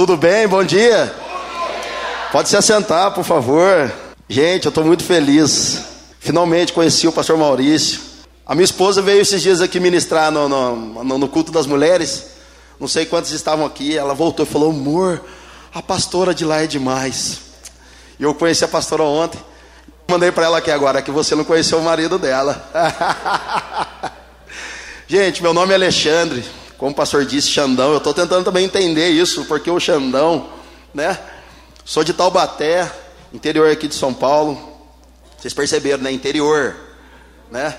Tudo bem? Bom dia. Pode se assentar, por favor. Gente, eu estou muito feliz. Finalmente conheci o pastor Maurício. A minha esposa veio esses dias aqui ministrar no, no, no culto das mulheres. Não sei quantos estavam aqui. Ela voltou e falou: Amor, a pastora de lá é demais. E eu conheci a pastora ontem. Mandei para ela aqui agora que você não conheceu o marido dela. Gente, meu nome é Alexandre. Como o pastor disse, Xandão. Eu estou tentando também entender isso, porque o Xandão, né? Sou de Taubaté, interior aqui de São Paulo. Vocês perceberam, né? Interior, né?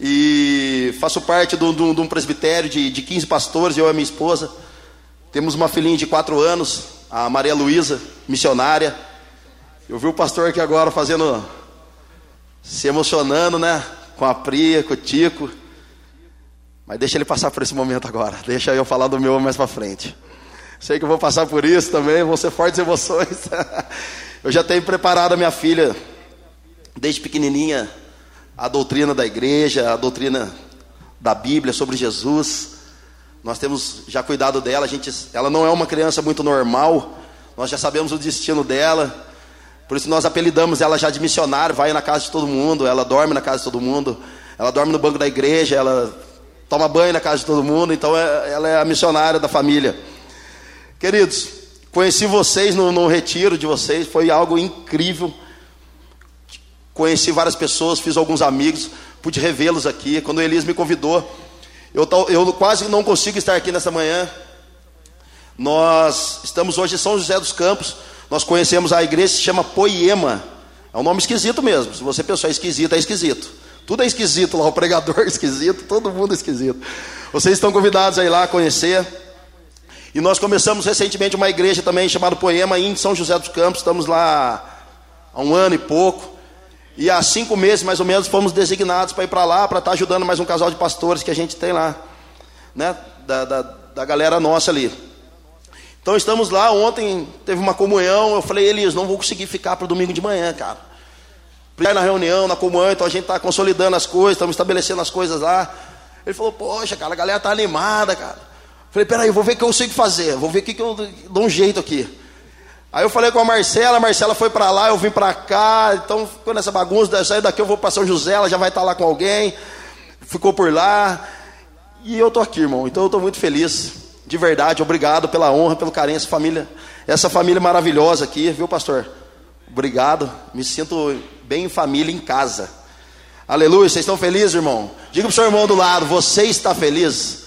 E faço parte de um presbitério de, de 15 pastores, eu e minha esposa. Temos uma filhinha de 4 anos, a Maria Luísa, missionária. Eu vi o pastor aqui agora fazendo, se emocionando, né? Com a Priya, com o Tico. Mas deixa ele passar por esse momento agora. Deixa eu falar do meu mais para frente. Sei que eu vou passar por isso também, vão ser fortes emoções. eu já tenho preparado a minha filha, desde pequenininha, a doutrina da igreja, a doutrina da Bíblia sobre Jesus. Nós temos já cuidado dela, a gente, ela não é uma criança muito normal, nós já sabemos o destino dela, por isso nós apelidamos ela já de missionária, vai na casa de todo mundo, ela dorme na casa de todo mundo, ela dorme no banco da igreja, ela toma banho na casa de todo mundo, então é, ela é a missionária da família. Queridos, conheci vocês no, no retiro de vocês, foi algo incrível. Conheci várias pessoas, fiz alguns amigos, pude revê-los aqui. Quando o Elias me convidou, eu, eu quase não consigo estar aqui nessa manhã. Nós estamos hoje em São José dos Campos. Nós conhecemos a igreja se chama Poema. É um nome esquisito mesmo. Se você pensou é esquisito, é esquisito. Tudo é esquisito lá, o pregador é esquisito, todo mundo é esquisito. Vocês estão convidados a ir lá conhecer. E nós começamos recentemente uma igreja também chamada Poema em São José dos Campos. Estamos lá há um ano e pouco. E há cinco meses, mais ou menos, fomos designados para ir para lá, para estar tá ajudando mais um casal de pastores que a gente tem lá, né? Da, da, da galera nossa ali. Então estamos lá, ontem teve uma comunhão, eu falei, Elias, não vou conseguir ficar para domingo de manhã, cara. Na reunião, na comunhão, então a gente está consolidando as coisas, estamos estabelecendo as coisas lá. Ele falou, poxa, cara, a galera está animada, cara. Falei, peraí, vou ver o que eu consigo fazer, vou ver o que, que eu dou um jeito aqui. Aí eu falei com a Marcela, a Marcela foi para lá, eu vim para cá, então ficou nessa bagunça, sair daqui eu vou para São José, ela já vai estar tá lá com alguém, ficou por lá, e eu estou aqui, irmão, então eu estou muito feliz, de verdade, obrigado pela honra, pelo carinho, essa família, essa família maravilhosa aqui, viu pastor? Obrigado, me sinto bem em família, em casa. Aleluia, vocês estão felizes, irmão? Diga para o seu irmão do lado, você está feliz?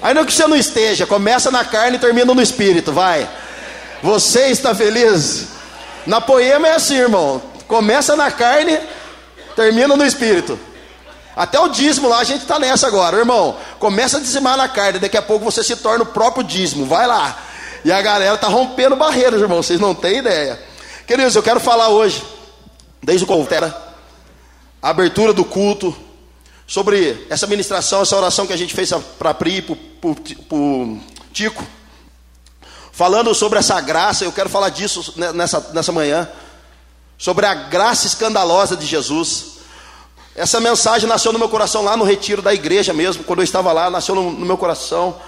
Ainda que você não esteja, começa na carne e termina no espírito, vai. Você está feliz? Na poema é assim, irmão. Começa na carne, termina no espírito. Até o dízimo lá a gente está nessa agora, irmão. Começa a dizimar na carne, daqui a pouco você se torna o próprio dízimo. Vai lá. E a galera está rompendo barreiras, irmão. Vocês não têm ideia. Queridos, eu quero falar hoje, desde o Coltera, a abertura do culto, sobre essa ministração, essa oração que a gente fez para Pri, para o Tico falando sobre essa graça, eu quero falar disso nessa, nessa manhã, sobre a graça escandalosa de Jesus. Essa mensagem nasceu no meu coração lá no retiro da igreja mesmo, quando eu estava lá, nasceu no, no meu coração,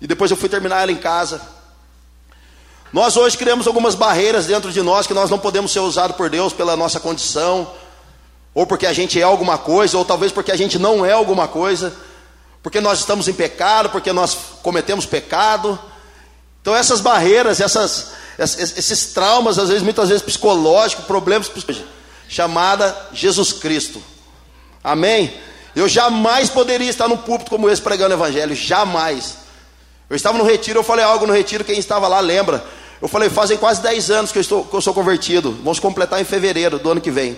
e depois eu fui terminar ela em casa. Nós hoje criamos algumas barreiras dentro de nós que nós não podemos ser usados por Deus pela nossa condição, ou porque a gente é alguma coisa, ou talvez porque a gente não é alguma coisa, porque nós estamos em pecado, porque nós cometemos pecado. Então essas barreiras, essas, esses traumas, às vezes, muitas vezes psicológicos, problemas psicológicos, chamada Jesus Cristo. Amém? Eu jamais poderia estar num púlpito como esse pregando o evangelho, jamais. Eu estava no retiro, eu falei algo no retiro, quem estava lá lembra. Eu falei, fazem quase 10 anos que eu, estou, que eu sou convertido. Vamos completar em fevereiro do ano que vem.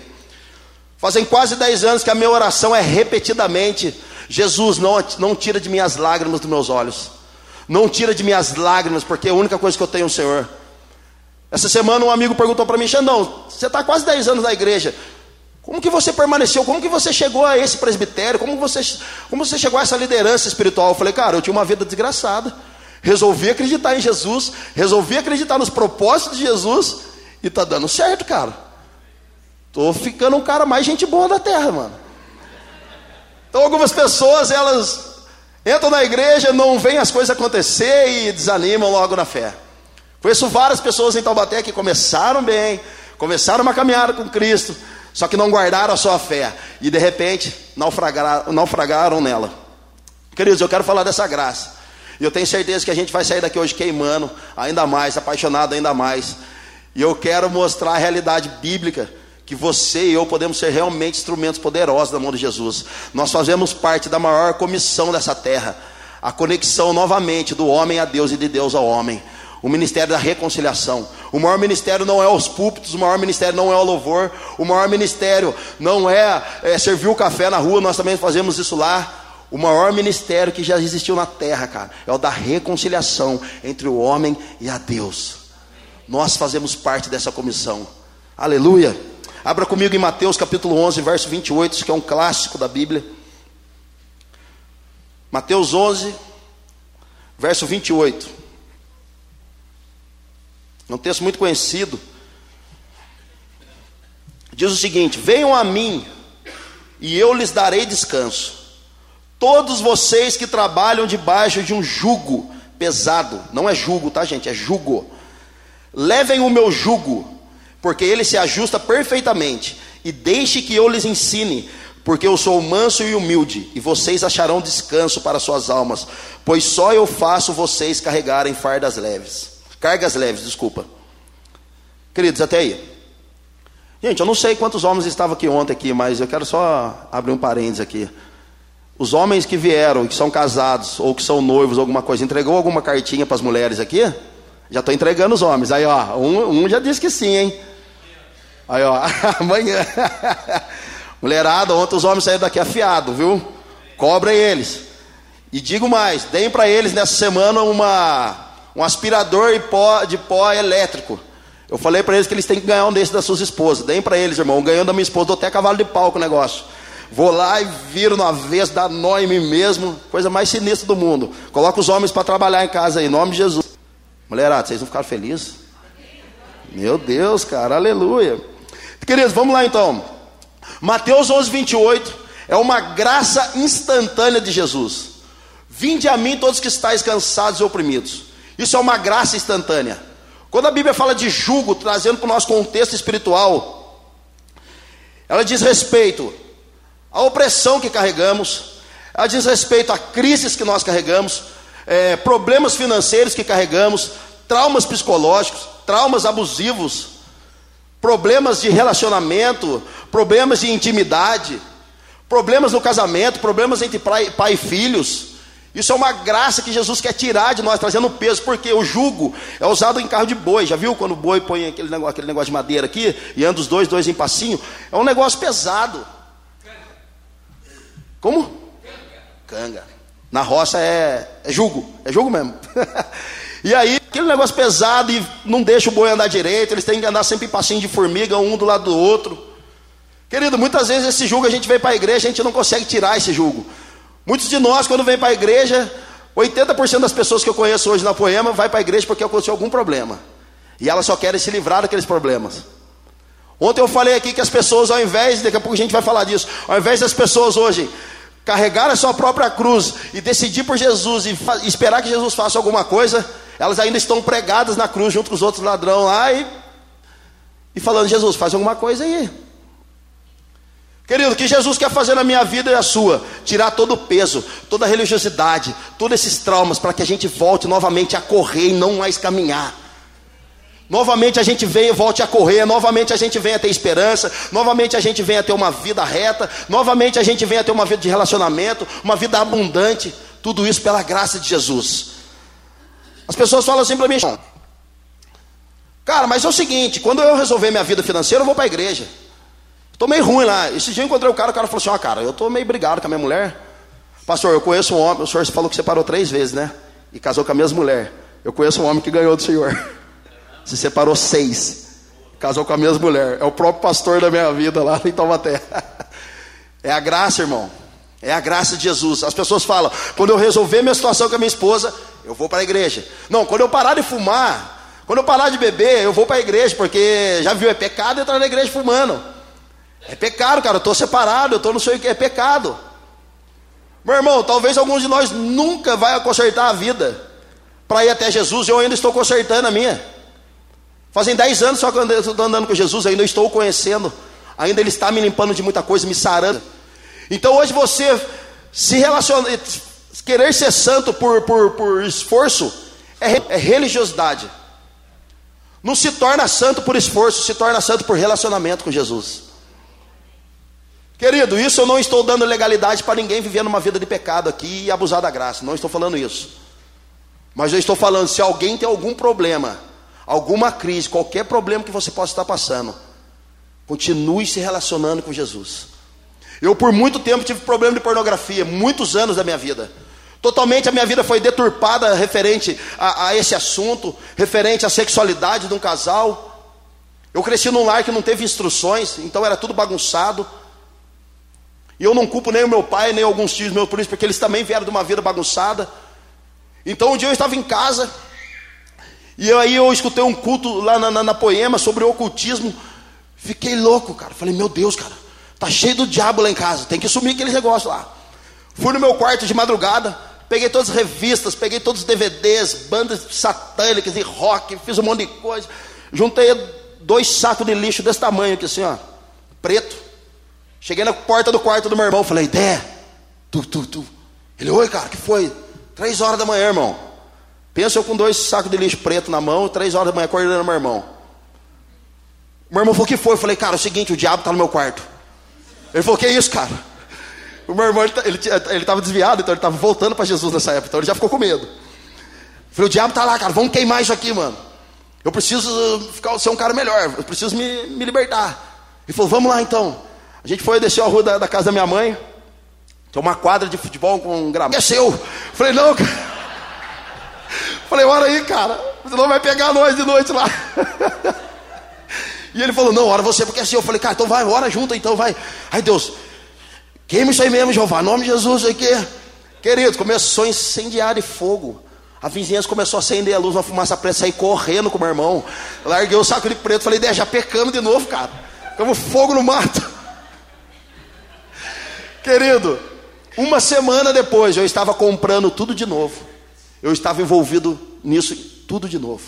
Fazem quase 10 anos que a minha oração é repetidamente: Jesus, não, não tira de mim as lágrimas dos meus olhos. Não tira de mim as lágrimas, porque é a única coisa que eu tenho é o Senhor. Essa semana um amigo perguntou para mim, Xandão, você está quase 10 anos na igreja. Como que você permaneceu? Como que você chegou a esse presbitério? Como você, como você chegou a essa liderança espiritual? Eu falei, cara, eu tinha uma vida desgraçada. Resolvi acreditar em Jesus, resolvi acreditar nos propósitos de Jesus e está dando certo, cara. Tô ficando um cara mais gente boa da terra, mano. Então algumas pessoas elas Entram na igreja, não vem as coisas acontecer e desanimam logo na fé. Conheço várias pessoas em Taubaté que começaram bem, começaram uma caminhada com Cristo, só que não guardaram a sua fé e de repente naufragaram, naufragaram nela. Queridos, eu quero falar dessa graça. E eu tenho certeza que a gente vai sair daqui hoje queimando ainda mais, apaixonado ainda mais. E eu quero mostrar a realidade bíblica que você e eu podemos ser realmente instrumentos poderosos da mão de Jesus. Nós fazemos parte da maior comissão dessa terra, a conexão novamente do homem a Deus e de Deus ao homem. O ministério da reconciliação. O maior ministério não é os púlpitos, o maior ministério não é o louvor, o maior ministério não é, é servir o café na rua, nós também fazemos isso lá. O maior ministério que já existiu na terra, cara, é o da reconciliação entre o homem e a Deus. Nós fazemos parte dessa comissão. Aleluia. Abra comigo em Mateus capítulo 11, verso 28, isso que é um clássico da Bíblia. Mateus 11, verso 28. É um texto muito conhecido. Diz o seguinte: Venham a mim, e eu lhes darei descanso. Todos vocês que trabalham debaixo de um jugo pesado, não é jugo, tá, gente? É jugo. Levem o meu jugo, porque ele se ajusta perfeitamente, e deixe que eu lhes ensine, porque eu sou manso e humilde, e vocês acharão descanso para suas almas, pois só eu faço vocês carregarem fardas leves. Cargas leves, desculpa. Queridos, até aí. Gente, eu não sei quantos homens estavam aqui ontem aqui, mas eu quero só abrir um parênteses aqui. Os homens que vieram, que são casados, ou que são noivos, alguma coisa, entregou alguma cartinha para as mulheres aqui? Já estou entregando os homens. Aí, ó, um, um já disse que sim, hein? Aí, ó, amanhã. Mulherada, ontem os homens saíram daqui afiados, viu? Cobrem eles. E digo mais, deem para eles nessa semana uma, um aspirador de pó, de pó elétrico. Eu falei para eles que eles têm que ganhar um desses das suas esposas. Deem para eles, irmão. Ganhando da minha esposa, dou até cavalo de pau com o negócio. Vou lá e viro no avesso, dá nó em mim mesmo, coisa mais sinistra do mundo. Coloca os homens para trabalhar em casa aí, em nome de Jesus. Mulherada, vocês não ficaram felizes? Meu Deus, cara, aleluia. Queridos, vamos lá então. Mateus 11, 28 é uma graça instantânea de Jesus. Vinde a mim todos que estáis cansados e oprimidos. Isso é uma graça instantânea. Quando a Bíblia fala de jugo, trazendo para o nosso contexto espiritual, ela diz respeito a opressão que carregamos, ela diz respeito a crises que nós carregamos, é, problemas financeiros que carregamos, traumas psicológicos, traumas abusivos, problemas de relacionamento, problemas de intimidade, problemas no casamento, problemas entre pai, pai e filhos. Isso é uma graça que Jesus quer tirar de nós, trazendo peso, porque o jugo é usado em carro de boi. Já viu quando o boi põe aquele negócio, aquele negócio de madeira aqui e anda os dois, dois em passinho? É um negócio pesado. Como? Canga. Na roça é, é jugo, é jugo mesmo. e aí, aquele negócio pesado e não deixa o boi andar direito, eles têm que andar sempre em passinho de formiga, um do lado do outro. Querido, muitas vezes esse jugo a gente vem para a igreja, a gente não consegue tirar esse jugo. Muitos de nós, quando vem para a igreja, 80% das pessoas que eu conheço hoje na Poema vai para a igreja porque aconteceu algum problema. E elas só querem se livrar daqueles problemas. Ontem eu falei aqui que as pessoas, ao invés, daqui a pouco a gente vai falar disso, ao invés das pessoas hoje carregar a sua própria cruz e decidir por Jesus e esperar que Jesus faça alguma coisa, elas ainda estão pregadas na cruz junto com os outros ladrões lá e, e falando: Jesus, faz alguma coisa aí. Querido, o que Jesus quer fazer na minha vida e a sua? Tirar todo o peso, toda a religiosidade, todos esses traumas, para que a gente volte novamente a correr e não mais caminhar. Novamente a gente e volte a correr, novamente a gente vem a ter esperança, novamente a gente vem a ter uma vida reta, novamente a gente vem a ter uma vida de relacionamento, uma vida abundante, tudo isso pela graça de Jesus. As pessoas falam assim para mim, cara, mas é o seguinte, quando eu resolver minha vida financeira, eu vou para a igreja. Estou meio ruim lá. Esse dia eu encontrei o cara, o cara falou assim, ó cara, eu estou meio brigado com a minha mulher. Pastor, eu conheço um homem, o senhor falou que separou três vezes, né? E casou com a mesma mulher. Eu conheço um homem que ganhou do senhor. Se separou seis. Casou com a mesma mulher. É o próprio pastor da minha vida lá em Taubaté. É a graça, irmão. É a graça de Jesus. As pessoas falam: quando eu resolver minha situação com a minha esposa, eu vou para a igreja. Não, quando eu parar de fumar, quando eu parar de beber, eu vou para a igreja, porque já viu, é pecado entrar na igreja fumando. É pecado, cara. Eu estou separado, eu estou não sei o que, é pecado. Meu irmão, talvez alguns de nós nunca vai consertar a vida para ir até Jesus, eu ainda estou consertando a minha. Fazem 10 anos só que eu estou andando com Jesus, ainda estou conhecendo, ainda Ele está me limpando de muita coisa, me sarando. Então hoje você se relacionar, querer ser santo por, por, por esforço é, é religiosidade. Não se torna santo por esforço, se torna santo por relacionamento com Jesus. Querido, isso eu não estou dando legalidade para ninguém vivendo uma vida de pecado aqui e abusar da graça. Não estou falando isso. Mas eu estou falando, se alguém tem algum problema, alguma crise, qualquer problema que você possa estar passando, continue se relacionando com Jesus. Eu por muito tempo tive problema de pornografia, muitos anos da minha vida. Totalmente a minha vida foi deturpada referente a, a esse assunto, referente à sexualidade de um casal. Eu cresci num lar que não teve instruções, então era tudo bagunçado. E eu não culpo nem o meu pai, nem alguns tios meus por isso, porque eles também vieram de uma vida bagunçada. Então um dia eu estava em casa, e aí eu escutei um culto lá na, na, na poema sobre o ocultismo. Fiquei louco, cara. Falei, meu Deus, cara, tá cheio do diabo lá em casa, tem que sumir aqueles negócios lá. Fui no meu quarto de madrugada, peguei todas as revistas, peguei todos os DVDs, bandas satânicas e rock, fiz um monte de coisa. Juntei dois sacos de lixo desse tamanho aqui, assim, ó, preto. Cheguei na porta do quarto do meu irmão, falei, Dé, tu, tu, tu. Ele, oi, cara, que foi? Três horas da manhã, irmão. Pensa eu com dois sacos de lixo preto na mão, três horas da manhã acordando meu irmão. Meu irmão falou, o que foi? Eu falei, cara, é o seguinte, o diabo está no meu quarto. Ele falou, que é isso, cara? O meu irmão, ele estava desviado, então ele estava voltando para Jesus nessa época, então ele já ficou com medo. Eu falei, o diabo está lá, cara, vamos queimar isso aqui, mano. Eu preciso ficar, ser um cara melhor, eu preciso me, me libertar. Ele falou, vamos lá então. A gente foi descer a rua da, da casa da minha mãe. Tem uma quadra de futebol com um gramado. É seu. Falei, não, cara. Falei, ora aí, cara. Você não vai pegar nós de noite lá. E ele falou, não, ora você porque é seu. Eu falei, cara, então vai, ora junto, então vai. Ai, Deus, queima isso aí mesmo, Jeová. Em nome de Jesus, aí que. Querido, começou a incendiar de fogo. A vizinhança começou a acender a luz, uma fumaça preta, saí correndo com meu irmão. Larguei o saco de preto, falei, já pecamos de novo, cara. Como fogo no mato. Querido, uma semana depois eu estava comprando tudo de novo. Eu estava envolvido nisso tudo de novo.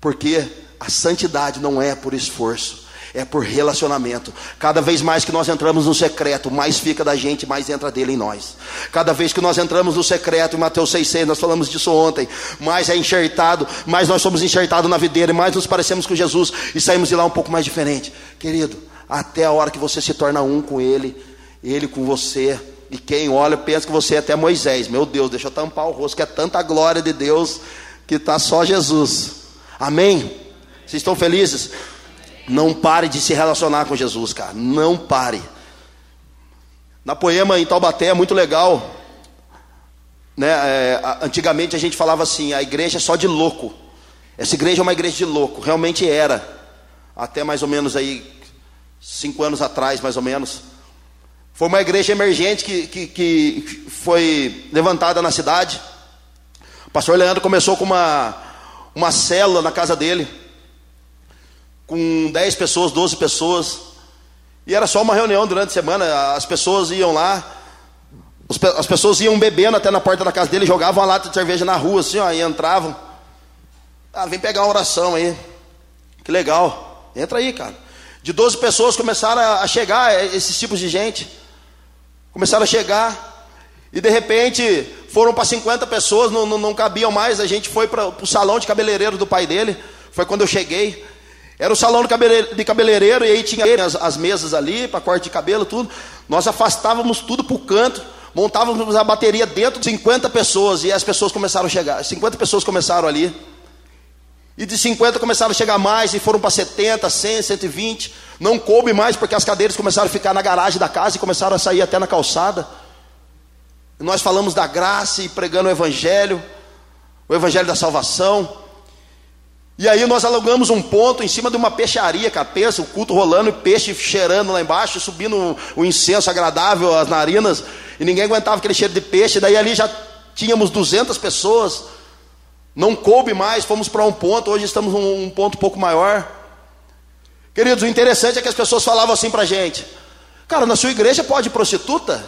Porque a santidade não é por esforço, é por relacionamento. Cada vez mais que nós entramos no secreto, mais fica da gente, mais entra dele em nós. Cada vez que nós entramos no secreto, em Mateus 6,6, nós falamos disso ontem, mais é enxertado, mais nós somos enxertados na videira, mais nos parecemos com Jesus e saímos de lá um pouco mais diferente. Querido, até a hora que você se torna um com Ele, ele com você. E quem olha pensa que você é até Moisés. Meu Deus, deixa eu tampar o rosto, que é tanta glória de Deus que está só Jesus. Amém? Vocês estão felizes? Não pare de se relacionar com Jesus, cara. Não pare. Na poema em Taubaté é muito legal. Né? É, antigamente a gente falava assim: a igreja é só de louco. Essa igreja é uma igreja de louco. Realmente era. Até mais ou menos aí, cinco anos atrás, mais ou menos. Foi uma igreja emergente que, que, que foi levantada na cidade. O pastor Leandro começou com uma, uma célula na casa dele, com 10 pessoas, 12 pessoas. E era só uma reunião durante a semana. As pessoas iam lá, as pessoas iam bebendo até na porta da casa dele, jogavam uma lata de cerveja na rua, assim, ó, e entravam. Ah, vem pegar uma oração aí. Que legal. Entra aí, cara. De 12 pessoas começaram a chegar esses tipos de gente. Começaram a chegar, e de repente foram para 50 pessoas, não, não, não, cabiam mais. A gente foi para o salão de cabeleireiro do pai dele. Foi quando eu cheguei. Era o salão de cabeleireiro, e aí tinha as, as mesas ali para corte de cabelo, tudo. Nós afastávamos tudo para o canto, montávamos a bateria dentro de 50 pessoas, e as pessoas começaram a chegar. 50 pessoas começaram ali. E de 50 começaram a chegar mais, e foram para 70, 100, 120. Não coube mais porque as cadeiras começaram a ficar na garagem da casa e começaram a sair até na calçada. E nós falamos da graça e pregando o Evangelho, o Evangelho da salvação. E aí nós alugamos um ponto em cima de uma peixaria, cabeça, o culto rolando e peixe cheirando lá embaixo, subindo o incenso agradável às narinas, e ninguém aguentava aquele cheiro de peixe. Daí ali já tínhamos 200 pessoas, não coube mais, fomos para um ponto, hoje estamos num um ponto um pouco maior. Queridos, o interessante é que as pessoas falavam assim para a gente: Cara, na sua igreja pode prostituta?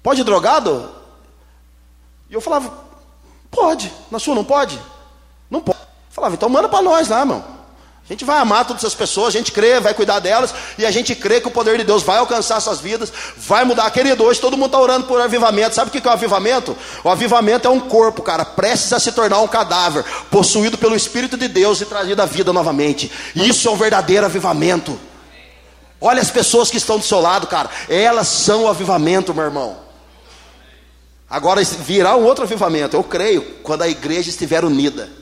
Pode drogado? E eu falava, pode. Na sua não pode? Não pode. Falava, então manda para nós lá, irmão. A gente vai amar todas essas pessoas, a gente crê, vai cuidar delas, e a gente crê que o poder de Deus vai alcançar essas vidas, vai mudar. Querido, hoje todo mundo está orando por avivamento. Sabe o que é o avivamento? O avivamento é um corpo, cara, prestes a se tornar um cadáver, possuído pelo Espírito de Deus e trazido à vida novamente. Isso é um verdadeiro avivamento. Olha as pessoas que estão do seu lado, cara, elas são o avivamento, meu irmão. Agora virá um outro avivamento, eu creio, quando a igreja estiver unida.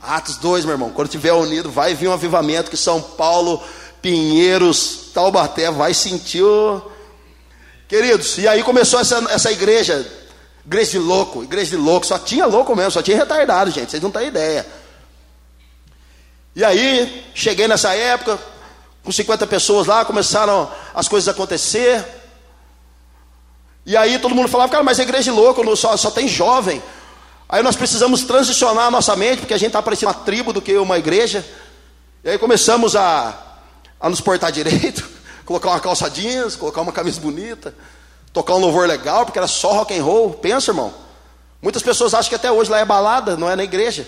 Atos 2, meu irmão. Quando estiver unido, vai vir um avivamento que São Paulo, Pinheiros, Taubaté vai sentir. O... Queridos, e aí começou essa, essa igreja, igreja de louco, igreja de louco, só tinha louco mesmo, só tinha retardado, gente, vocês não têm ideia. E aí, cheguei nessa época, com 50 pessoas lá, começaram as coisas a acontecer. E aí todo mundo falava, cara, mas a igreja de louco, só, só tem jovem. Aí nós precisamos transicionar a nossa mente, porque a gente está parecendo uma tribo do que uma igreja. E aí começamos a, a nos portar direito, colocar uma calça jeans, colocar uma camisa bonita, tocar um louvor legal, porque era só rock and roll. Pensa, irmão. Muitas pessoas acham que até hoje lá é balada, não é na igreja.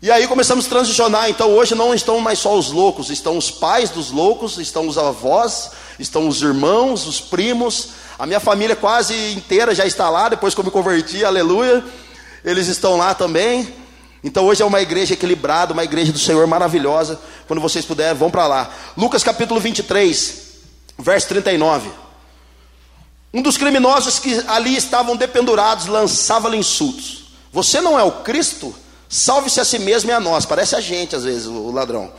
E aí começamos a transicionar. Então hoje não estão mais só os loucos, estão os pais dos loucos, estão os avós, estão os irmãos, os primos. A minha família quase inteira já está lá, depois que eu me converti, aleluia eles estão lá também. Então hoje é uma igreja equilibrada, uma igreja do Senhor maravilhosa. Quando vocês puderem, vão para lá. Lucas capítulo 23, verso 39. Um dos criminosos que ali estavam dependurados lançava-lhe insultos. Você não é o Cristo? Salve-se a si mesmo e a nós. Parece a gente às vezes, o ladrão.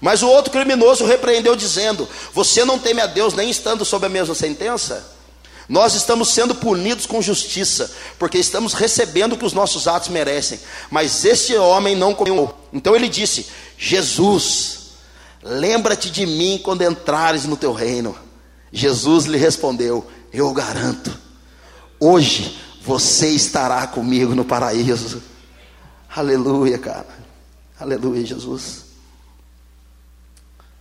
Mas o outro criminoso repreendeu, dizendo: Você não teme a Deus, nem estando sob a mesma sentença? Nós estamos sendo punidos com justiça, porque estamos recebendo o que os nossos atos merecem. Mas este homem não comeu. Então ele disse: Jesus, lembra-te de mim quando entrares no teu reino. Jesus lhe respondeu: Eu garanto, hoje você estará comigo no paraíso. Aleluia, cara. Aleluia, Jesus.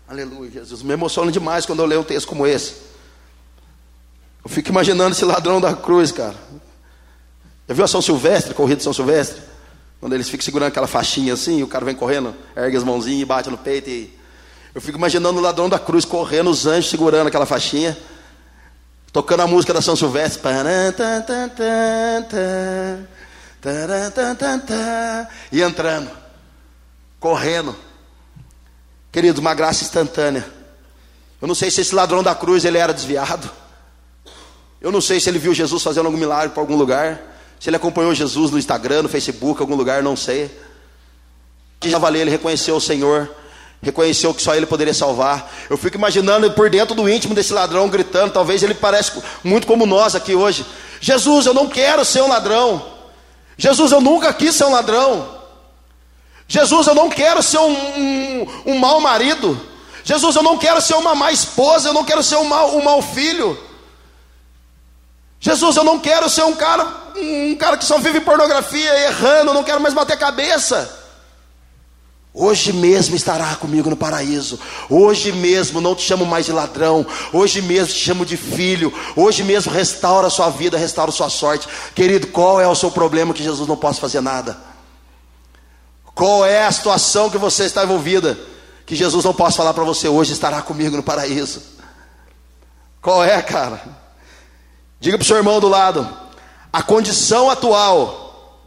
Aleluia, Jesus. Me emociona demais quando eu leio um texto como esse. Eu fico imaginando esse ladrão da cruz, cara. Já viu a São Silvestre, a corrida de São Silvestre? Quando eles ficam segurando aquela faixinha assim, o cara vem correndo, ergue as mãozinhas e bate no peito. E... Eu fico imaginando o ladrão da cruz correndo, os anjos segurando aquela faixinha, tocando a música da São Silvestre. E entrando, correndo. Querido, uma graça instantânea. Eu não sei se esse ladrão da cruz ele era desviado. Eu não sei se ele viu Jesus fazendo algum milagre para algum lugar, se ele acompanhou Jesus no Instagram, no Facebook, algum lugar, não sei. Já valeu, ele reconheceu o Senhor, reconheceu que só ele poderia salvar. Eu fico imaginando por dentro do íntimo desse ladrão gritando, talvez ele parece muito como nós aqui hoje. Jesus, eu não quero ser um ladrão. Jesus, eu nunca quis ser um ladrão. Jesus, eu não quero ser um, um, um mau marido. Jesus, eu não quero ser uma má esposa, eu não quero ser um mau, um mau filho. Jesus, eu não quero ser um cara, um cara que só vive pornografia, errando, não quero mais bater cabeça. Hoje mesmo estará comigo no paraíso. Hoje mesmo não te chamo mais de ladrão. Hoje mesmo te chamo de filho. Hoje mesmo restaura a sua vida, restaura a sua sorte. Querido, qual é o seu problema que Jesus não possa fazer nada? Qual é a situação que você está envolvida? Que Jesus não possa falar para você hoje estará comigo no paraíso. Qual é, cara? Diga para o seu irmão do lado, a condição atual.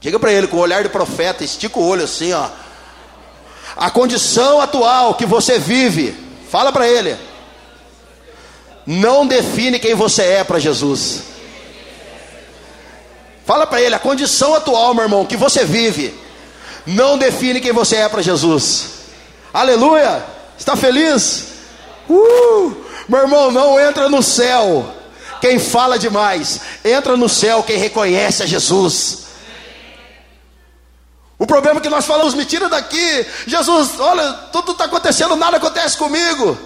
Diga para ele com o olhar de profeta, estica o olho assim, ó. A condição atual que você vive, fala para ele. Não define quem você é para Jesus. Fala para ele, a condição atual, meu irmão, que você vive, não define quem você é para Jesus. Aleluia! Está feliz? Uh! Meu irmão, não entra no céu quem fala demais. Entra no céu quem reconhece a Jesus. O problema é que nós falamos, me tira daqui. Jesus, olha, tudo está acontecendo, nada acontece comigo.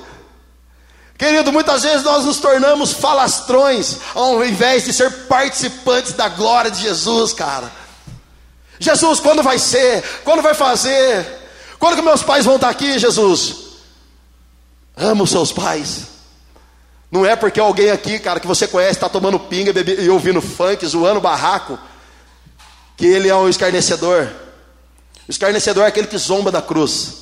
Querido, muitas vezes nós nos tornamos falastrões, ao invés de ser participantes da glória de Jesus, cara. Jesus, quando vai ser? Quando vai fazer? Quando que meus pais vão estar aqui, Jesus? Amo seus pais. Não é porque alguém aqui, cara, que você conhece, está tomando pinga e ouvindo funk, zoando barraco, que ele é um escarnecedor. O escarnecedor é aquele que zomba da cruz.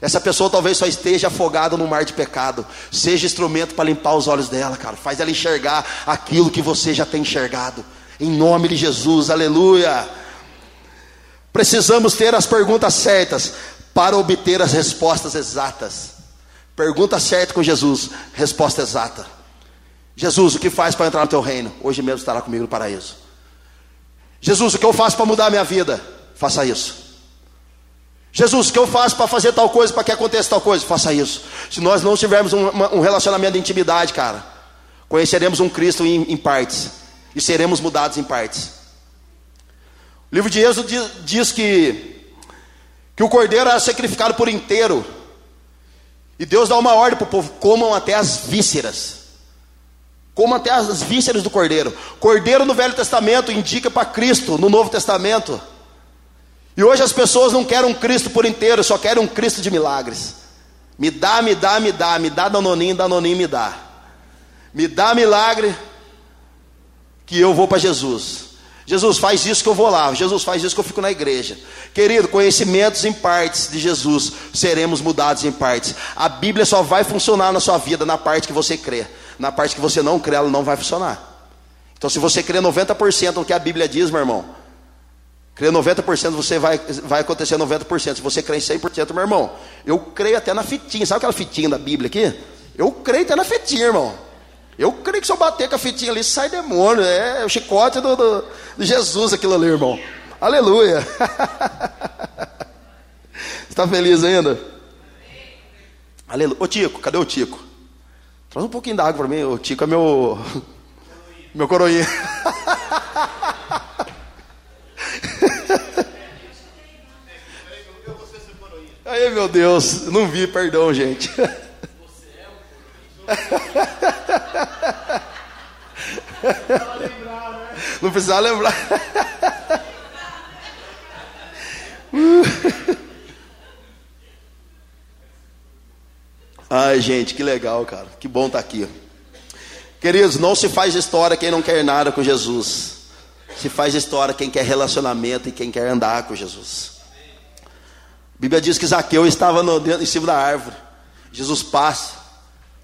Essa pessoa talvez só esteja afogada no mar de pecado. Seja instrumento para limpar os olhos dela, cara. Faz ela enxergar aquilo que você já tem enxergado. Em nome de Jesus, aleluia. Precisamos ter as perguntas certas para obter as respostas exatas. Pergunta certa com Jesus, resposta exata. Jesus, o que faz para entrar no teu reino? Hoje mesmo estará comigo no paraíso. Jesus, o que eu faço para mudar a minha vida? Faça isso. Jesus, o que eu faço para fazer tal coisa, para que aconteça tal coisa? Faça isso. Se nós não tivermos um, um relacionamento de intimidade, cara, conheceremos um Cristo em, em, partes e seremos mudados em partes. O livro de Êxodo diz, diz que, que o cordeiro era sacrificado por inteiro. E Deus dá uma ordem para o povo: comam até as vísceras. Comam até as vísceras do cordeiro. Cordeiro no Velho Testamento indica para Cristo no Novo Testamento. E hoje as pessoas não querem um Cristo por inteiro, só querem um Cristo de milagres. Me dá, me dá, me dá, me dá danoninho, danoninho me dá. Me dá milagre que eu vou para Jesus. Jesus faz isso que eu vou lá, Jesus faz isso que eu fico na igreja. Querido, conhecimentos em partes de Jesus, seremos mudados em partes. A Bíblia só vai funcionar na sua vida na parte que você crê. Na parte que você não crê, ela não vai funcionar. Então, se você crê 90% no que a Bíblia diz, meu irmão, Crê 90%, você vai, vai acontecer 90%. Se você crê em 100%, meu irmão, eu creio até na fitinha. Sabe aquela fitinha da Bíblia aqui? Eu creio até na fitinha, irmão. Eu creio que se eu bater com a fitinha ali, sai demônio. É o chicote do, do, Jesus aquilo ali, irmão. Aleluia. Está feliz ainda? Aleluia. Ô Tico, cadê o Tico? Traz um pouquinho d'água para mim. O Tico é meu. Meu coroinha. Aí, meu Deus, não vi, perdão, gente. Não precisava lembrar. Ai, gente, que legal, cara. Que bom estar tá aqui. Queridos, não se faz história quem não quer nada com Jesus. Se faz história quem quer relacionamento e quem quer andar com Jesus. A Bíblia diz que Zaqueu estava no, em cima da árvore. Jesus passa.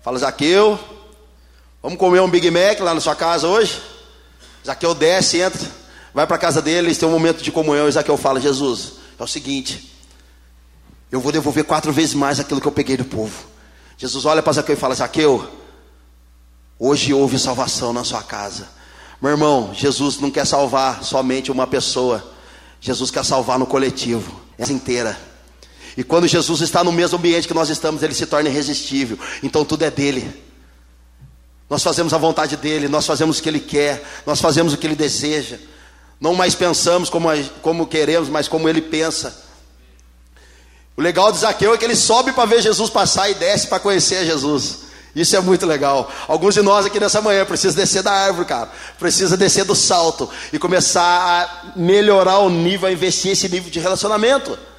Fala, Zaqueu, vamos comer um Big Mac lá na sua casa hoje? Zaqueu desce, entra, vai para a casa dele, eles têm um momento de comunhão. E Zaqueu fala: Jesus, é o seguinte, eu vou devolver quatro vezes mais aquilo que eu peguei do povo. Jesus olha para Zaqueu e fala: Zaqueu, hoje houve salvação na sua casa. Meu irmão, Jesus não quer salvar somente uma pessoa, Jesus quer salvar no coletivo, essa inteira. E quando Jesus está no mesmo ambiente que nós estamos, ele se torna irresistível. Então tudo é dele. Nós fazemos a vontade dele, nós fazemos o que ele quer, nós fazemos o que ele deseja. Não mais pensamos como, como queremos, mas como ele pensa. O legal de Zaqueu é que ele sobe para ver Jesus passar e desce para conhecer Jesus. Isso é muito legal. Alguns de nós aqui nessa manhã precisam descer da árvore, cara. Precisa descer do salto e começar a melhorar o nível, a investir esse nível de relacionamento.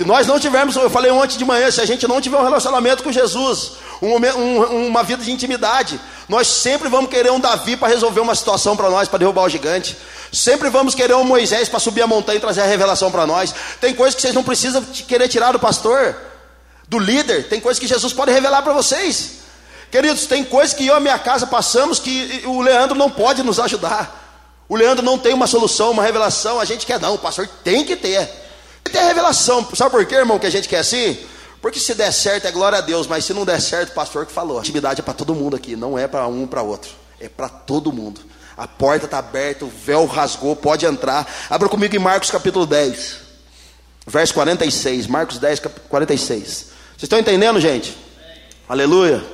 Se nós não tivermos, eu falei ontem de manhã, se a gente não tiver um relacionamento com Jesus, um, um, uma vida de intimidade, nós sempre vamos querer um Davi para resolver uma situação para nós, para derrubar o gigante. Sempre vamos querer um Moisés para subir a montanha e trazer a revelação para nós. Tem coisas que vocês não precisam querer tirar do pastor, do líder. Tem coisas que Jesus pode revelar para vocês. Queridos, tem coisas que eu e minha casa passamos que o Leandro não pode nos ajudar. O Leandro não tem uma solução, uma revelação. A gente quer, não, o pastor tem que ter. Tem a revelação, sabe por quê, irmão, que a gente quer assim? Porque se der certo é glória a Deus, mas se não der certo, o pastor que falou, a intimidade é para todo mundo aqui, não é para um para outro, é para todo mundo. A porta está aberta, o véu rasgou, pode entrar. Abra comigo em Marcos capítulo 10, verso 46. Marcos 10, 46. Vocês estão entendendo, gente? Aleluia.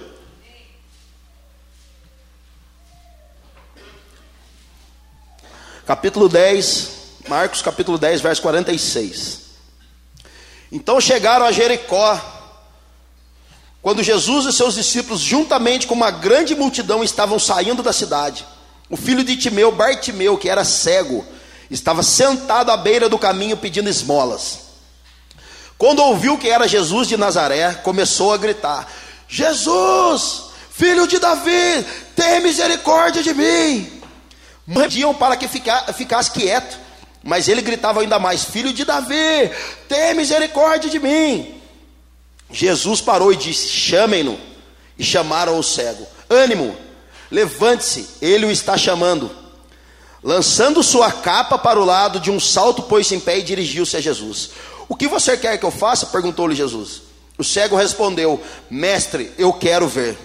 Capítulo 10, Marcos capítulo 10, verso 46. Então chegaram a Jericó, quando Jesus e seus discípulos, juntamente com uma grande multidão, estavam saindo da cidade. O filho de Timeu, Bartimeu, que era cego, estava sentado à beira do caminho pedindo esmolas. Quando ouviu que era Jesus de Nazaré, começou a gritar: Jesus, Filho de Davi, tem misericórdia de mim. Mandiam para que ficasse quieto, mas ele gritava ainda mais: Filho de Davi, tem misericórdia de mim. Jesus parou e disse: Chamem-no. E chamaram o cego: Ânimo, levante-se, ele o está chamando. Lançando sua capa para o lado, de um salto pôs-se em pé e dirigiu-se a Jesus. O que você quer que eu faça? perguntou-lhe Jesus. O cego respondeu: Mestre, eu quero ver.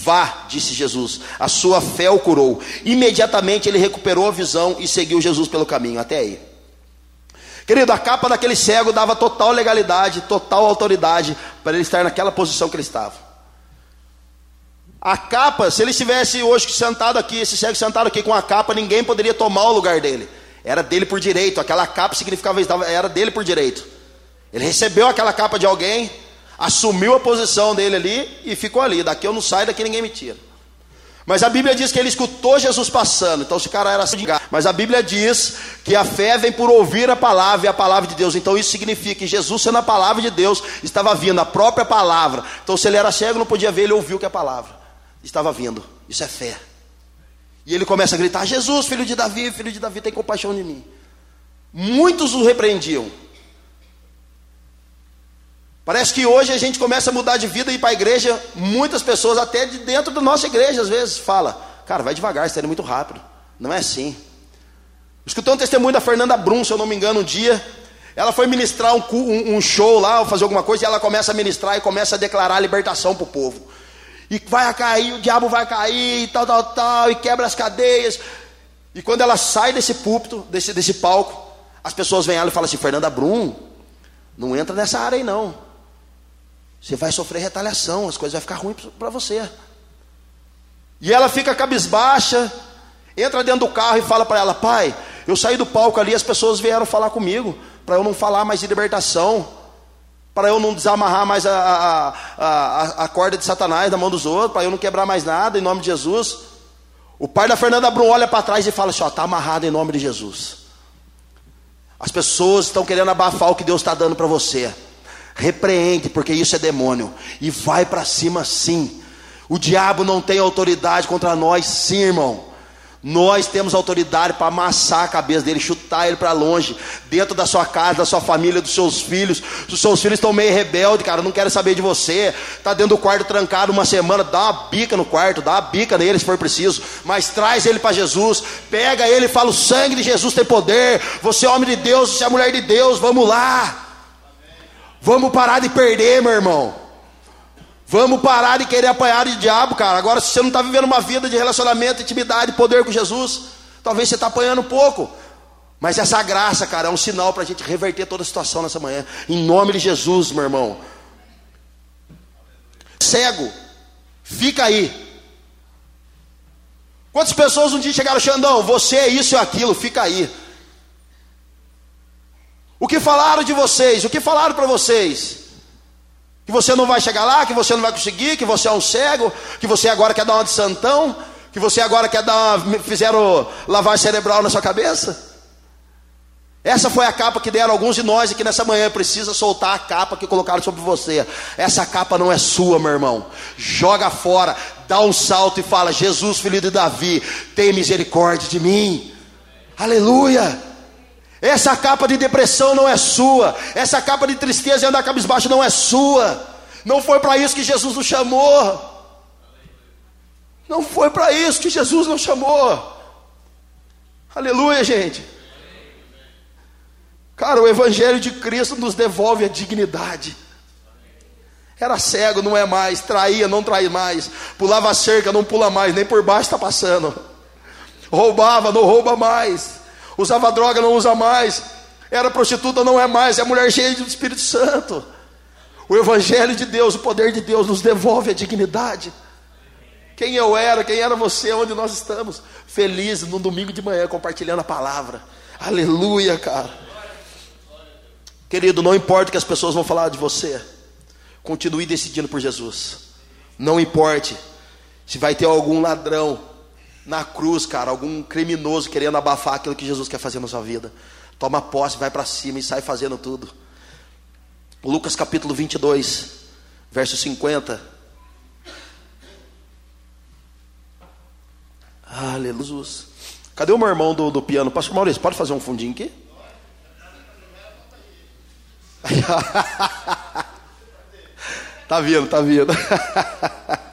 Vá, disse Jesus, a sua fé o curou. Imediatamente ele recuperou a visão e seguiu Jesus pelo caminho, até aí. Querido, a capa daquele cego dava total legalidade, total autoridade para ele estar naquela posição que ele estava. A capa, se ele estivesse hoje sentado aqui, esse cego sentado aqui com a capa, ninguém poderia tomar o lugar dele. Era dele por direito, aquela capa significava era dele por direito. Ele recebeu aquela capa de alguém, assumiu a posição dele ali e ficou ali. Daqui eu não saio, daqui ninguém me tira. Mas a Bíblia diz que ele escutou Jesus passando, então esse cara era assim. Mas a Bíblia diz que a fé vem por ouvir a palavra e a palavra de Deus. Então isso significa que Jesus, sendo a palavra de Deus, estava vindo, a própria palavra. Então se ele era cego, não podia ver, ele ouviu que a palavra estava vindo. Isso é fé. E ele começa a gritar: Jesus, filho de Davi, filho de Davi, tem compaixão de mim. Muitos o repreendiam. Parece que hoje a gente começa a mudar de vida e ir para a igreja. Muitas pessoas, até de dentro da nossa igreja, às vezes, fala: Cara, vai devagar, está indo muito rápido. Não é assim. Escutei um testemunho da Fernanda Brum, se eu não me engano, um dia. Ela foi ministrar um, um, um show lá, ou fazer alguma coisa, e ela começa a ministrar e começa a declarar a libertação para o povo. E vai cair, o diabo vai cair, e tal, tal, tal, e quebra as cadeias. E quando ela sai desse púlpito, desse, desse palco, as pessoas vêm ela e falam assim: Fernanda Brum, não entra nessa área aí não. Você vai sofrer retaliação, as coisas vão ficar ruins para você. E ela fica cabisbaixa, entra dentro do carro e fala para ela: Pai, eu saí do palco ali, as pessoas vieram falar comigo, para eu não falar mais de libertação, para eu não desamarrar mais a, a, a, a, corda de Satanás da mão dos outros, para eu não quebrar mais nada, em nome de Jesus. O pai da Fernanda Brum olha para trás e fala assim: Ó, está amarrado em nome de Jesus. As pessoas estão querendo abafar o que Deus está dando para você repreende, porque isso é demônio, e vai para cima sim. O diabo não tem autoridade contra nós, sim, irmão. Nós temos autoridade para amassar a cabeça dele, chutar ele para longe, dentro da sua casa, da sua família, dos seus filhos. Se os seus filhos estão meio rebeldes, cara, não querem saber de você, está dentro do quarto trancado uma semana, dá uma bica no quarto, dá uma bica nele se for preciso, mas traz ele para Jesus, pega ele e fala: o sangue de Jesus tem poder, você é homem de Deus, você é mulher de Deus, vamos lá. Vamos parar de perder, meu irmão. Vamos parar de querer apanhar de diabo, cara. Agora, se você não está vivendo uma vida de relacionamento, intimidade, poder com Jesus, talvez você está apanhando um pouco. Mas essa graça, cara, é um sinal para a gente reverter toda a situação nessa manhã. Em nome de Jesus, meu irmão. Cego, fica aí. Quantas pessoas um dia chegaram, Xandão, você é isso e aquilo, fica aí. O que falaram de vocês? O que falaram para vocês? Que você não vai chegar lá, que você não vai conseguir, que você é um cego, que você agora quer dar uma de santão, que você agora quer dar uma, fizeram lavagem cerebral na sua cabeça? Essa foi a capa que deram alguns de nós aqui nessa manhã. Precisa soltar a capa que colocaram sobre você. Essa capa não é sua, meu irmão. Joga fora, dá um salto e fala: Jesus, filho de Davi, tem misericórdia de mim. Aleluia. Essa capa de depressão não é sua. Essa capa de tristeza e andar cabisbaixo não é sua. Não foi para isso que Jesus nos chamou. Não foi para isso que Jesus nos chamou. Aleluia, gente. Cara, o Evangelho de Cristo nos devolve a dignidade. Era cego, não é mais. Traía, não trai mais. Pulava cerca, não pula mais. Nem por baixo está passando. Roubava, não rouba mais usava droga, não usa mais, era prostituta, não é mais, é mulher cheia do Espírito Santo. O Evangelho de Deus, o poder de Deus nos devolve a dignidade. Quem eu era, quem era você, onde nós estamos, felizes no domingo de manhã compartilhando a palavra. Aleluia, cara. Querido, não importa o que as pessoas vão falar de você, continue decidindo por Jesus. Não importe se vai ter algum ladrão na cruz, cara, algum criminoso querendo abafar aquilo que Jesus quer fazer na sua vida. Toma posse, vai para cima e sai fazendo tudo. Lucas capítulo 22, verso 50. Aleluia. Cadê o meu irmão do, do piano? Pastor Maurício, pode fazer um fundinho aqui? tá vindo, tá vindo.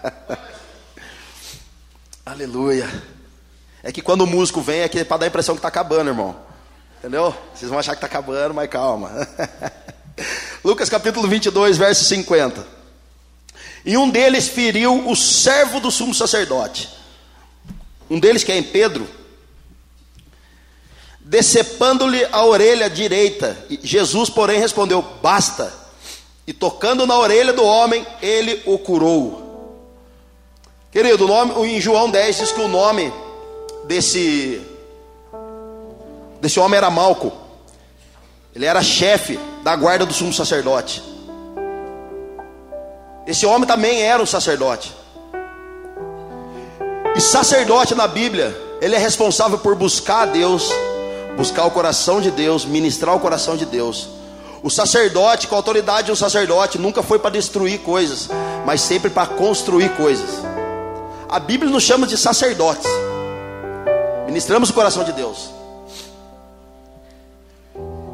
Aleluia. É que quando o músico vem é, é para dar a impressão que está acabando, irmão. Entendeu? Vocês vão achar que está acabando, mas calma. Lucas capítulo 22, verso 50. E um deles feriu o servo do sumo sacerdote. Um deles, que é em Pedro, decepando-lhe a orelha direita. Jesus, porém, respondeu: Basta. E tocando na orelha do homem, ele o curou. Querido, o nome, em João 10 diz que o nome desse desse homem era Malco. Ele era chefe da guarda do sumo sacerdote. Esse homem também era um sacerdote. E sacerdote na Bíblia, ele é responsável por buscar a Deus, buscar o coração de Deus, ministrar o coração de Deus. O sacerdote, com a autoridade de um sacerdote, nunca foi para destruir coisas, mas sempre para construir coisas. A Bíblia nos chama de sacerdotes. Ministramos o coração de Deus.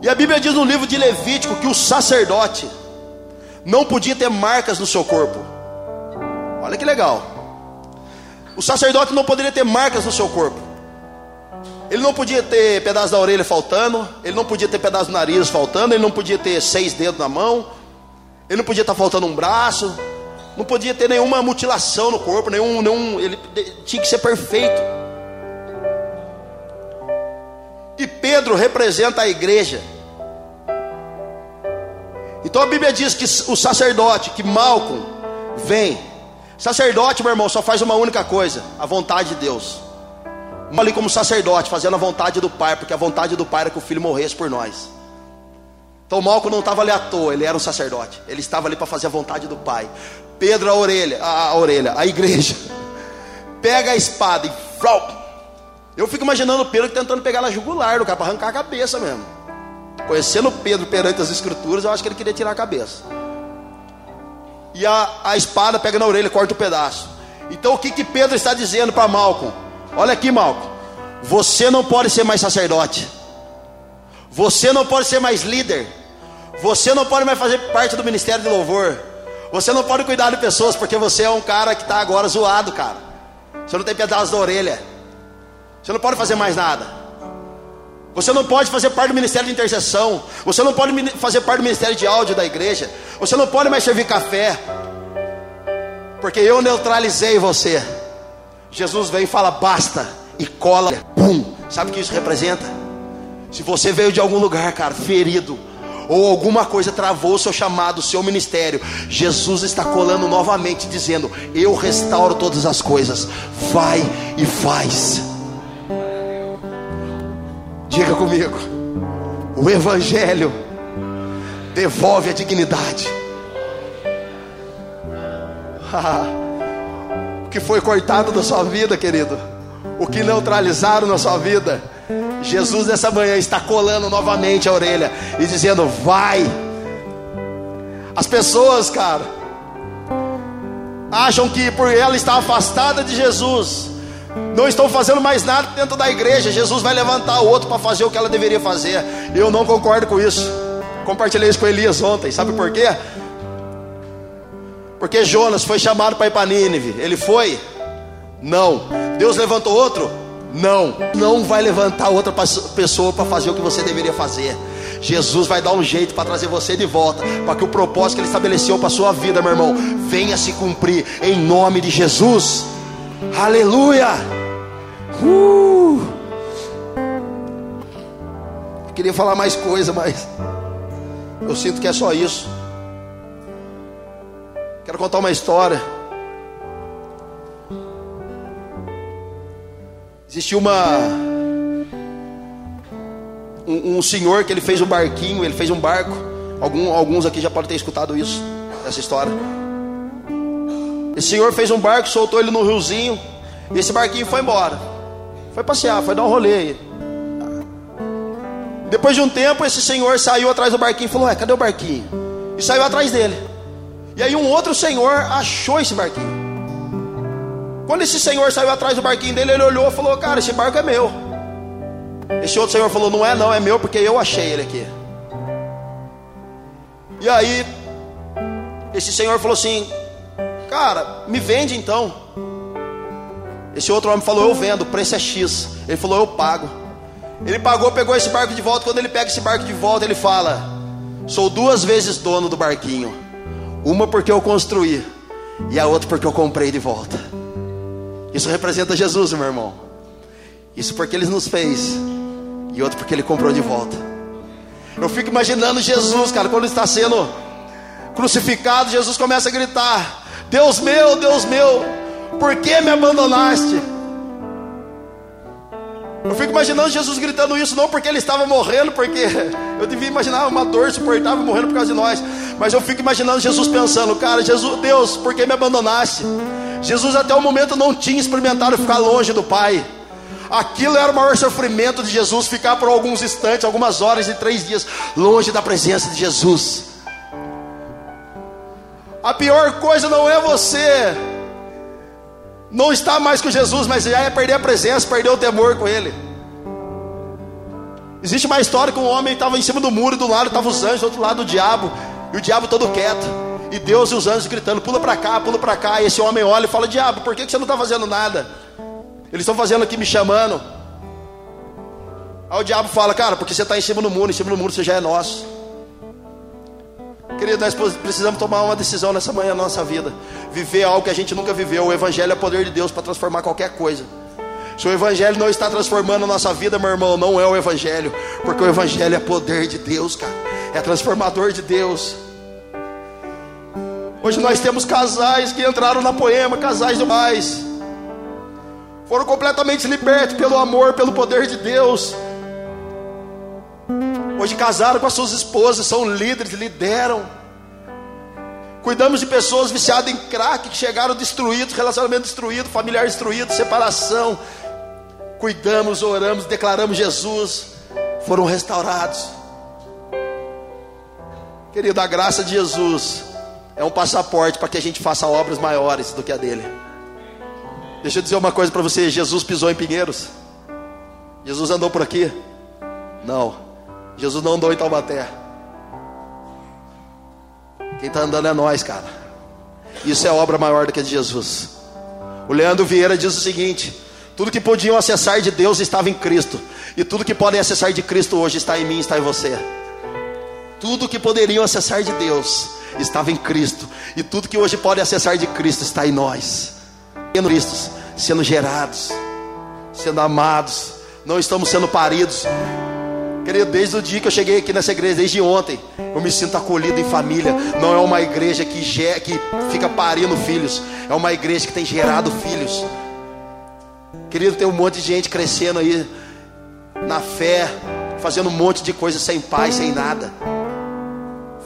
E a Bíblia diz no livro de Levítico que o sacerdote não podia ter marcas no seu corpo. Olha que legal. O sacerdote não poderia ter marcas no seu corpo. Ele não podia ter pedaço da orelha faltando, ele não podia ter pedaço do nariz faltando, ele não podia ter seis dedos na mão, ele não podia estar faltando um braço, não podia ter nenhuma mutilação no corpo, nenhum, nenhum ele tinha que ser perfeito. E Pedro representa a igreja. Então a Bíblia diz que o sacerdote, que Malcolm vem. Sacerdote, meu irmão, só faz uma única coisa: a vontade de Deus. Ali como sacerdote, fazendo a vontade do Pai, porque a vontade do Pai era que o filho morresse por nós. Então Malcolm não estava ali à toa, ele era um sacerdote. Ele estava ali para fazer a vontade do Pai. Pedro a orelha, a, a orelha, a igreja. Pega a espada e eu fico imaginando Pedro tentando pegar na jugular do cara para arrancar a cabeça mesmo. Conhecendo Pedro perante as escrituras, eu acho que ele queria tirar a cabeça. E a, a espada pega na orelha, corta o um pedaço. Então o que, que Pedro está dizendo para Malcolm? Olha aqui, Malcolm. Você não pode ser mais sacerdote. Você não pode ser mais líder. Você não pode mais fazer parte do ministério de louvor. Você não pode cuidar de pessoas porque você é um cara que está agora zoado, cara. Você não tem pedaço da orelha. Você não pode fazer mais nada. Você não pode fazer parte do ministério de intercessão. Você não pode fazer parte do ministério de áudio da igreja. Você não pode mais servir café. Porque eu neutralizei você. Jesus vem e fala basta e cola. Pum. Sabe o que isso representa? Se você veio de algum lugar, cara, ferido, ou alguma coisa travou o seu chamado, o seu ministério, Jesus está colando novamente, dizendo: Eu restauro todas as coisas. Vai e faz. Diga comigo. O Evangelho devolve a dignidade. o que foi cortado da sua vida, querido. O que neutralizaram na sua vida. Jesus nessa manhã está colando novamente a orelha e dizendo: Vai. As pessoas, cara, acham que por ela estar afastada de Jesus, não estão fazendo mais nada dentro da igreja. Jesus vai levantar o outro para fazer o que ela deveria fazer. Eu não concordo com isso. Compartilhei isso com Elias ontem. Sabe por quê? Porque Jonas foi chamado para ir para Nínive. Ele foi? Não. Deus levantou outro? Não. Não vai levantar outra pessoa para fazer o que você deveria fazer. Jesus vai dar um jeito para trazer você de volta, para que o propósito que Ele estabeleceu para sua vida, meu irmão, venha se cumprir em nome de Jesus. Aleluia! Uh! Eu queria falar mais coisa, mas eu sinto que é só isso. Quero contar uma história. Existiu uma um, um, senhor que ele fez um barquinho, ele fez um barco. Algum, alguns aqui já podem ter escutado isso, essa história. Esse senhor fez um barco, soltou ele no riozinho. E esse barquinho foi embora. Foi passear, foi dar um rolê. Depois de um tempo, esse senhor saiu atrás do barquinho e falou: Ué, cadê o barquinho? E saiu atrás dele. E aí um outro senhor achou esse barquinho. Quando esse senhor saiu atrás do barquinho dele, ele olhou e falou: Cara, esse barco é meu. Esse outro senhor falou: Não é, não, é meu porque eu achei ele aqui. E aí, esse senhor falou assim: Cara, me vende então. Esse outro homem falou: Eu vendo, o preço é X. Ele falou: Eu pago. Ele pagou, pegou esse barco de volta. Quando ele pega esse barco de volta, ele fala: Sou duas vezes dono do barquinho. Uma porque eu construí, e a outra porque eu comprei de volta. Isso representa Jesus, meu irmão. Isso porque ele nos fez, e outro porque ele comprou de volta. Eu fico imaginando Jesus, cara, quando está sendo crucificado, Jesus começa a gritar: Deus meu, Deus meu, por que me abandonaste? Eu fico imaginando Jesus gritando isso, não porque ele estava morrendo, porque eu devia imaginar uma dor suportável morrendo por causa de nós, mas eu fico imaginando Jesus pensando, cara, Jesus, Deus, por que me abandonaste? Jesus até o momento não tinha experimentado ficar longe do Pai. Aquilo era o maior sofrimento de Jesus, ficar por alguns instantes, algumas horas e três dias longe da presença de Jesus. A pior coisa não é você não estar mais com Jesus, mas já é perder a presença, perder o temor com Ele. Existe uma história que um homem estava em cima do muro, do lado estavam os anjos, do outro lado o diabo, e o diabo todo quieto. E Deus e os anjos gritando: pula para cá, pula para cá. E esse homem olha e fala: Diabo, por que você não está fazendo nada? Eles estão fazendo aqui me chamando. Aí o diabo fala: Cara, porque você está em cima do muro, em cima do muro você já é nosso. Querido, nós precisamos tomar uma decisão nessa manhã na nossa vida. Viver algo que a gente nunca viveu. O Evangelho é poder de Deus para transformar qualquer coisa. Se o Evangelho não está transformando a nossa vida, meu irmão, não é o Evangelho. Porque o Evangelho é poder de Deus, cara. É transformador de Deus. Hoje nós temos casais que entraram na poema, casais demais. Foram completamente libertos pelo amor, pelo poder de Deus. Hoje casaram com as suas esposas, são líderes, lideram. Cuidamos de pessoas viciadas em crack, que chegaram destruídos, relacionamento destruído, familiar destruído, separação. Cuidamos, oramos, declaramos Jesus, foram restaurados. Querido, a graça de Jesus é um passaporte para que a gente faça obras maiores do que a dele. Deixa eu dizer uma coisa para você: Jesus pisou em Pinheiros? Jesus andou por aqui? Não. Jesus não andou em Taubaté. Quem está andando é nós, cara. Isso é obra maior do que a de Jesus. O Leandro Vieira diz o seguinte: tudo que podiam acessar de Deus estava em Cristo, e tudo que podem acessar de Cristo hoje está em mim, está em você. Tudo que poderiam acessar de Deus estava em Cristo, e tudo que hoje pode acessar de Cristo está em nós. Sendo Cristo, sendo gerados, sendo amados, não estamos sendo paridos. Querido, desde o dia que eu cheguei aqui nessa igreja, desde ontem, eu me sinto acolhido em família. Não é uma igreja que, que fica parindo filhos, é uma igreja que tem gerado filhos. Querido, tem um monte de gente crescendo aí na fé, fazendo um monte de coisa sem pai, sem nada.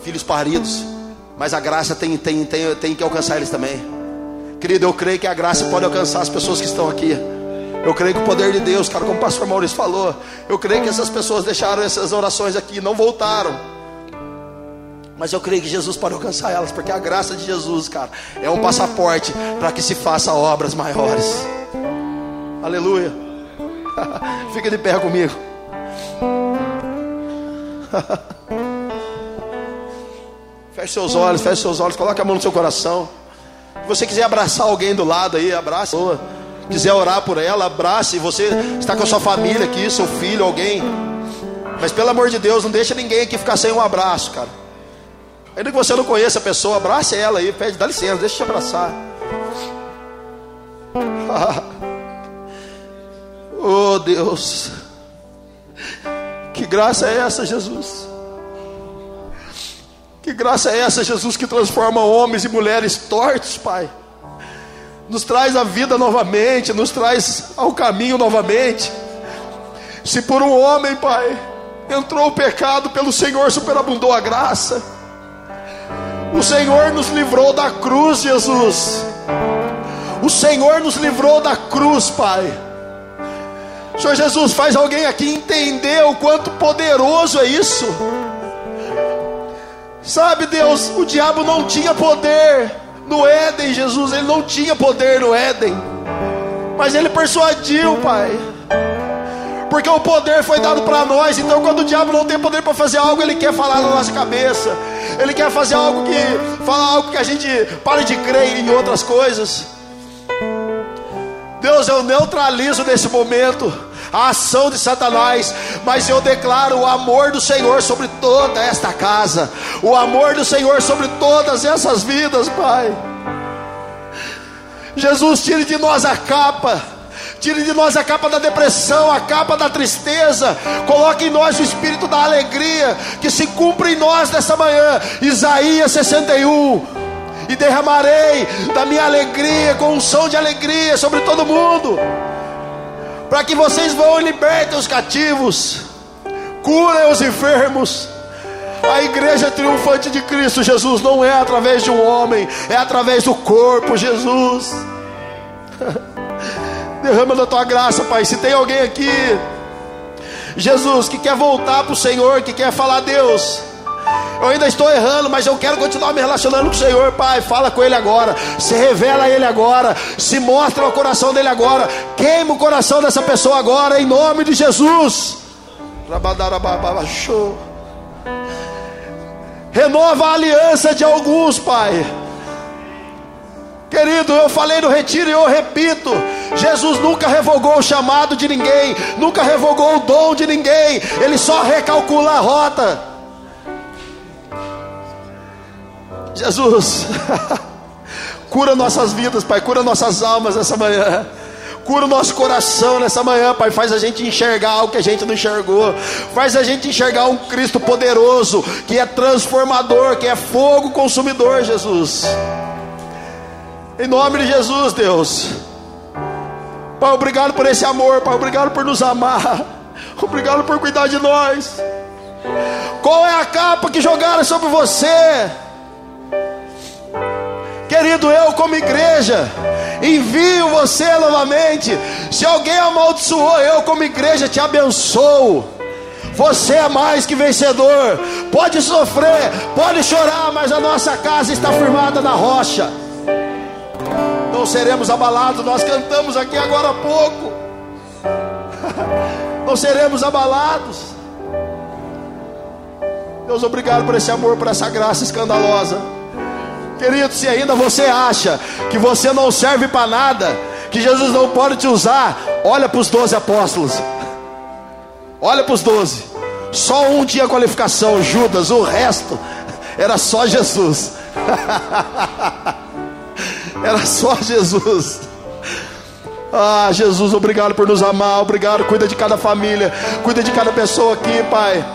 Filhos paridos. Mas a graça tem, tem, tem, tem que alcançar eles também. Querido, eu creio que a graça pode alcançar as pessoas que estão aqui. Eu creio que o poder de Deus, cara, como o pastor Maurício falou, eu creio que essas pessoas deixaram essas orações aqui, não voltaram. Mas eu creio que Jesus pode alcançar elas, porque a graça de Jesus, cara, é um passaporte para que se faça obras maiores. Aleluia. Fica de pé comigo. Feche seus olhos, feche seus olhos, coloque a mão no seu coração. Se você quiser abraçar alguém do lado aí, abraça. Quiser orar por ela, abrace. Você está com a sua família aqui, seu filho, alguém. Mas pelo amor de Deus, não deixa ninguém aqui ficar sem um abraço, cara. Ainda que você não conheça a pessoa, abrace ela aí, pede, dá licença, deixa eu te abraçar. oh Deus, que graça é essa, Jesus? Que graça é essa, Jesus, que transforma homens e mulheres tortos, Pai? Nos traz a vida novamente, nos traz ao caminho novamente. Se por um homem, Pai, entrou o pecado, pelo Senhor superabundou a graça. O Senhor nos livrou da cruz, Jesus. O Senhor nos livrou da cruz, Pai. Senhor Jesus, faz alguém aqui entender o quanto poderoso é isso. Sabe, Deus, o diabo não tinha poder no Éden, Jesus, ele não tinha poder no Éden. Mas ele persuadiu, Pai. Porque o poder foi dado para nós. Então, quando o diabo não tem poder para fazer algo, ele quer falar na nossa cabeça. Ele quer fazer algo que falar algo que a gente pare de crer em outras coisas. Deus, eu neutralizo nesse momento a ação de Satanás, mas eu declaro o amor do Senhor sobre toda esta casa, o amor do Senhor sobre todas essas vidas, Pai. Jesus, tire de nós a capa. Tire de nós a capa da depressão, a capa da tristeza. Coloque em nós o espírito da alegria que se cumpre em nós nessa manhã. Isaías 61. E derramarei da minha alegria com um som de alegria sobre todo mundo. Para que vocês vão e libertem os cativos, curem os enfermos. A igreja triunfante de Cristo Jesus não é através de um homem, é através do corpo, Jesus. Derrama da tua graça, Pai. Se tem alguém aqui, Jesus, que quer voltar para o Senhor, que quer falar, Deus, eu ainda estou errando, mas eu quero continuar me relacionando com o Senhor, Pai. Fala com Ele agora, se revela a Ele agora, se mostra o coração dele agora, queima o coração dessa pessoa agora, em nome de Jesus. Renova a aliança de alguns, Pai. Querido, eu falei no retiro e eu repito: Jesus nunca revogou o chamado de ninguém, nunca revogou o dom de ninguém, ele só recalcula a rota. Jesus, cura nossas vidas, Pai, cura nossas almas essa manhã. Cura o nosso coração nessa manhã, Pai. Faz a gente enxergar algo que a gente não enxergou. Faz a gente enxergar um Cristo poderoso, que é transformador, que é fogo consumidor, Jesus. Em nome de Jesus, Deus. Pai, obrigado por esse amor, Pai. Obrigado por nos amar. Obrigado por cuidar de nós. Qual é a capa que jogaram sobre você? Querido, eu como igreja, envio você novamente. Se alguém amaldiçoou, eu como igreja te abençoo. Você é mais que vencedor. Pode sofrer, pode chorar, mas a nossa casa está firmada na rocha. Não seremos abalados. Nós cantamos aqui agora há pouco. Não seremos abalados. Deus, obrigado por esse amor, por essa graça escandalosa. Querido, se ainda você acha que você não serve para nada, que Jesus não pode te usar, olha para os doze apóstolos. Olha para os doze. Só um tinha qualificação, Judas, o resto era só Jesus. Era só Jesus. Ah, Jesus, obrigado por nos amar. Obrigado, cuida de cada família, cuida de cada pessoa aqui, Pai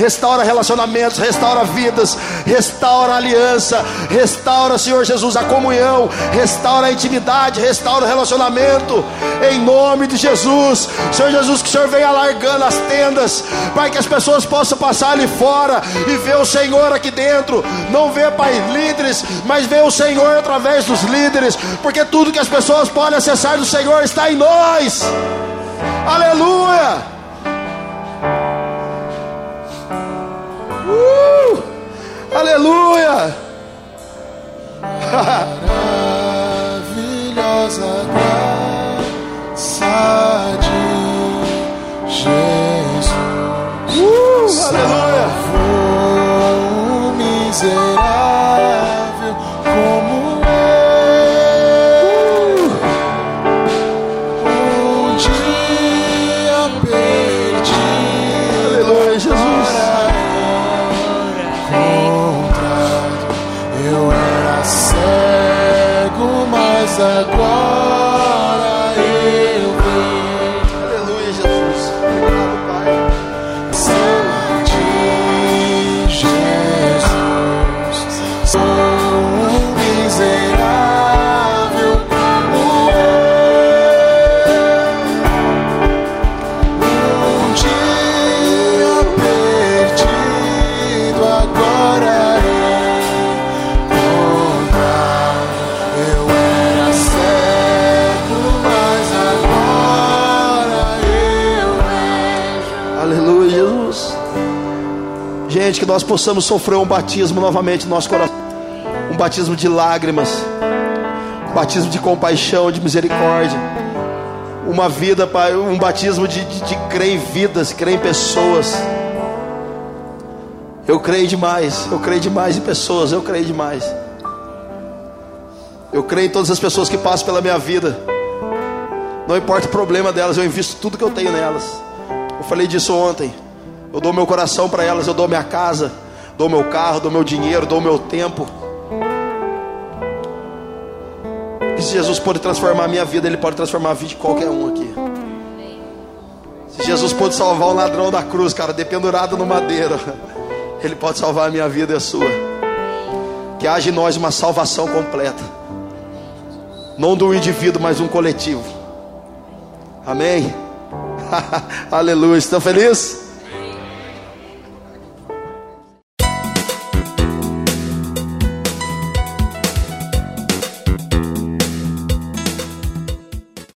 restaura relacionamentos, restaura vidas, restaura aliança, restaura, Senhor Jesus, a comunhão, restaura a intimidade, restaura o relacionamento, em nome de Jesus, Senhor Jesus, que o Senhor venha alargando as tendas, Pai, que as pessoas possam passar ali fora e ver o Senhor aqui dentro, não ver, Pai, líderes, mas ver o Senhor através dos líderes, porque tudo que as pessoas podem acessar do Senhor está em nós, aleluia. Aleluia! Maravilhosa graça de Jesus. Uh, aleluia! Gente, que nós possamos sofrer um batismo novamente no nosso coração. Um batismo de lágrimas. Um batismo de compaixão, de misericórdia. uma vida, Pai, um batismo de, de, de crer em vidas, crer em pessoas. Eu creio demais, eu creio demais em pessoas, eu creio demais. Eu creio em todas as pessoas que passam pela minha vida. Não importa o problema delas, eu invisto tudo que eu tenho nelas. Eu falei disso ontem. Eu dou meu coração para elas, eu dou minha casa, dou meu carro, dou meu dinheiro, dou meu tempo. E se Jesus pode transformar a minha vida, Ele pode transformar a vida de qualquer um aqui. Se Jesus pode salvar o ladrão da cruz, cara, dependurado no madeiro, Ele pode salvar a minha vida e a sua. Que haja em nós uma salvação completa, não do indivíduo, mas um coletivo. Amém? Aleluia. Estão felizes?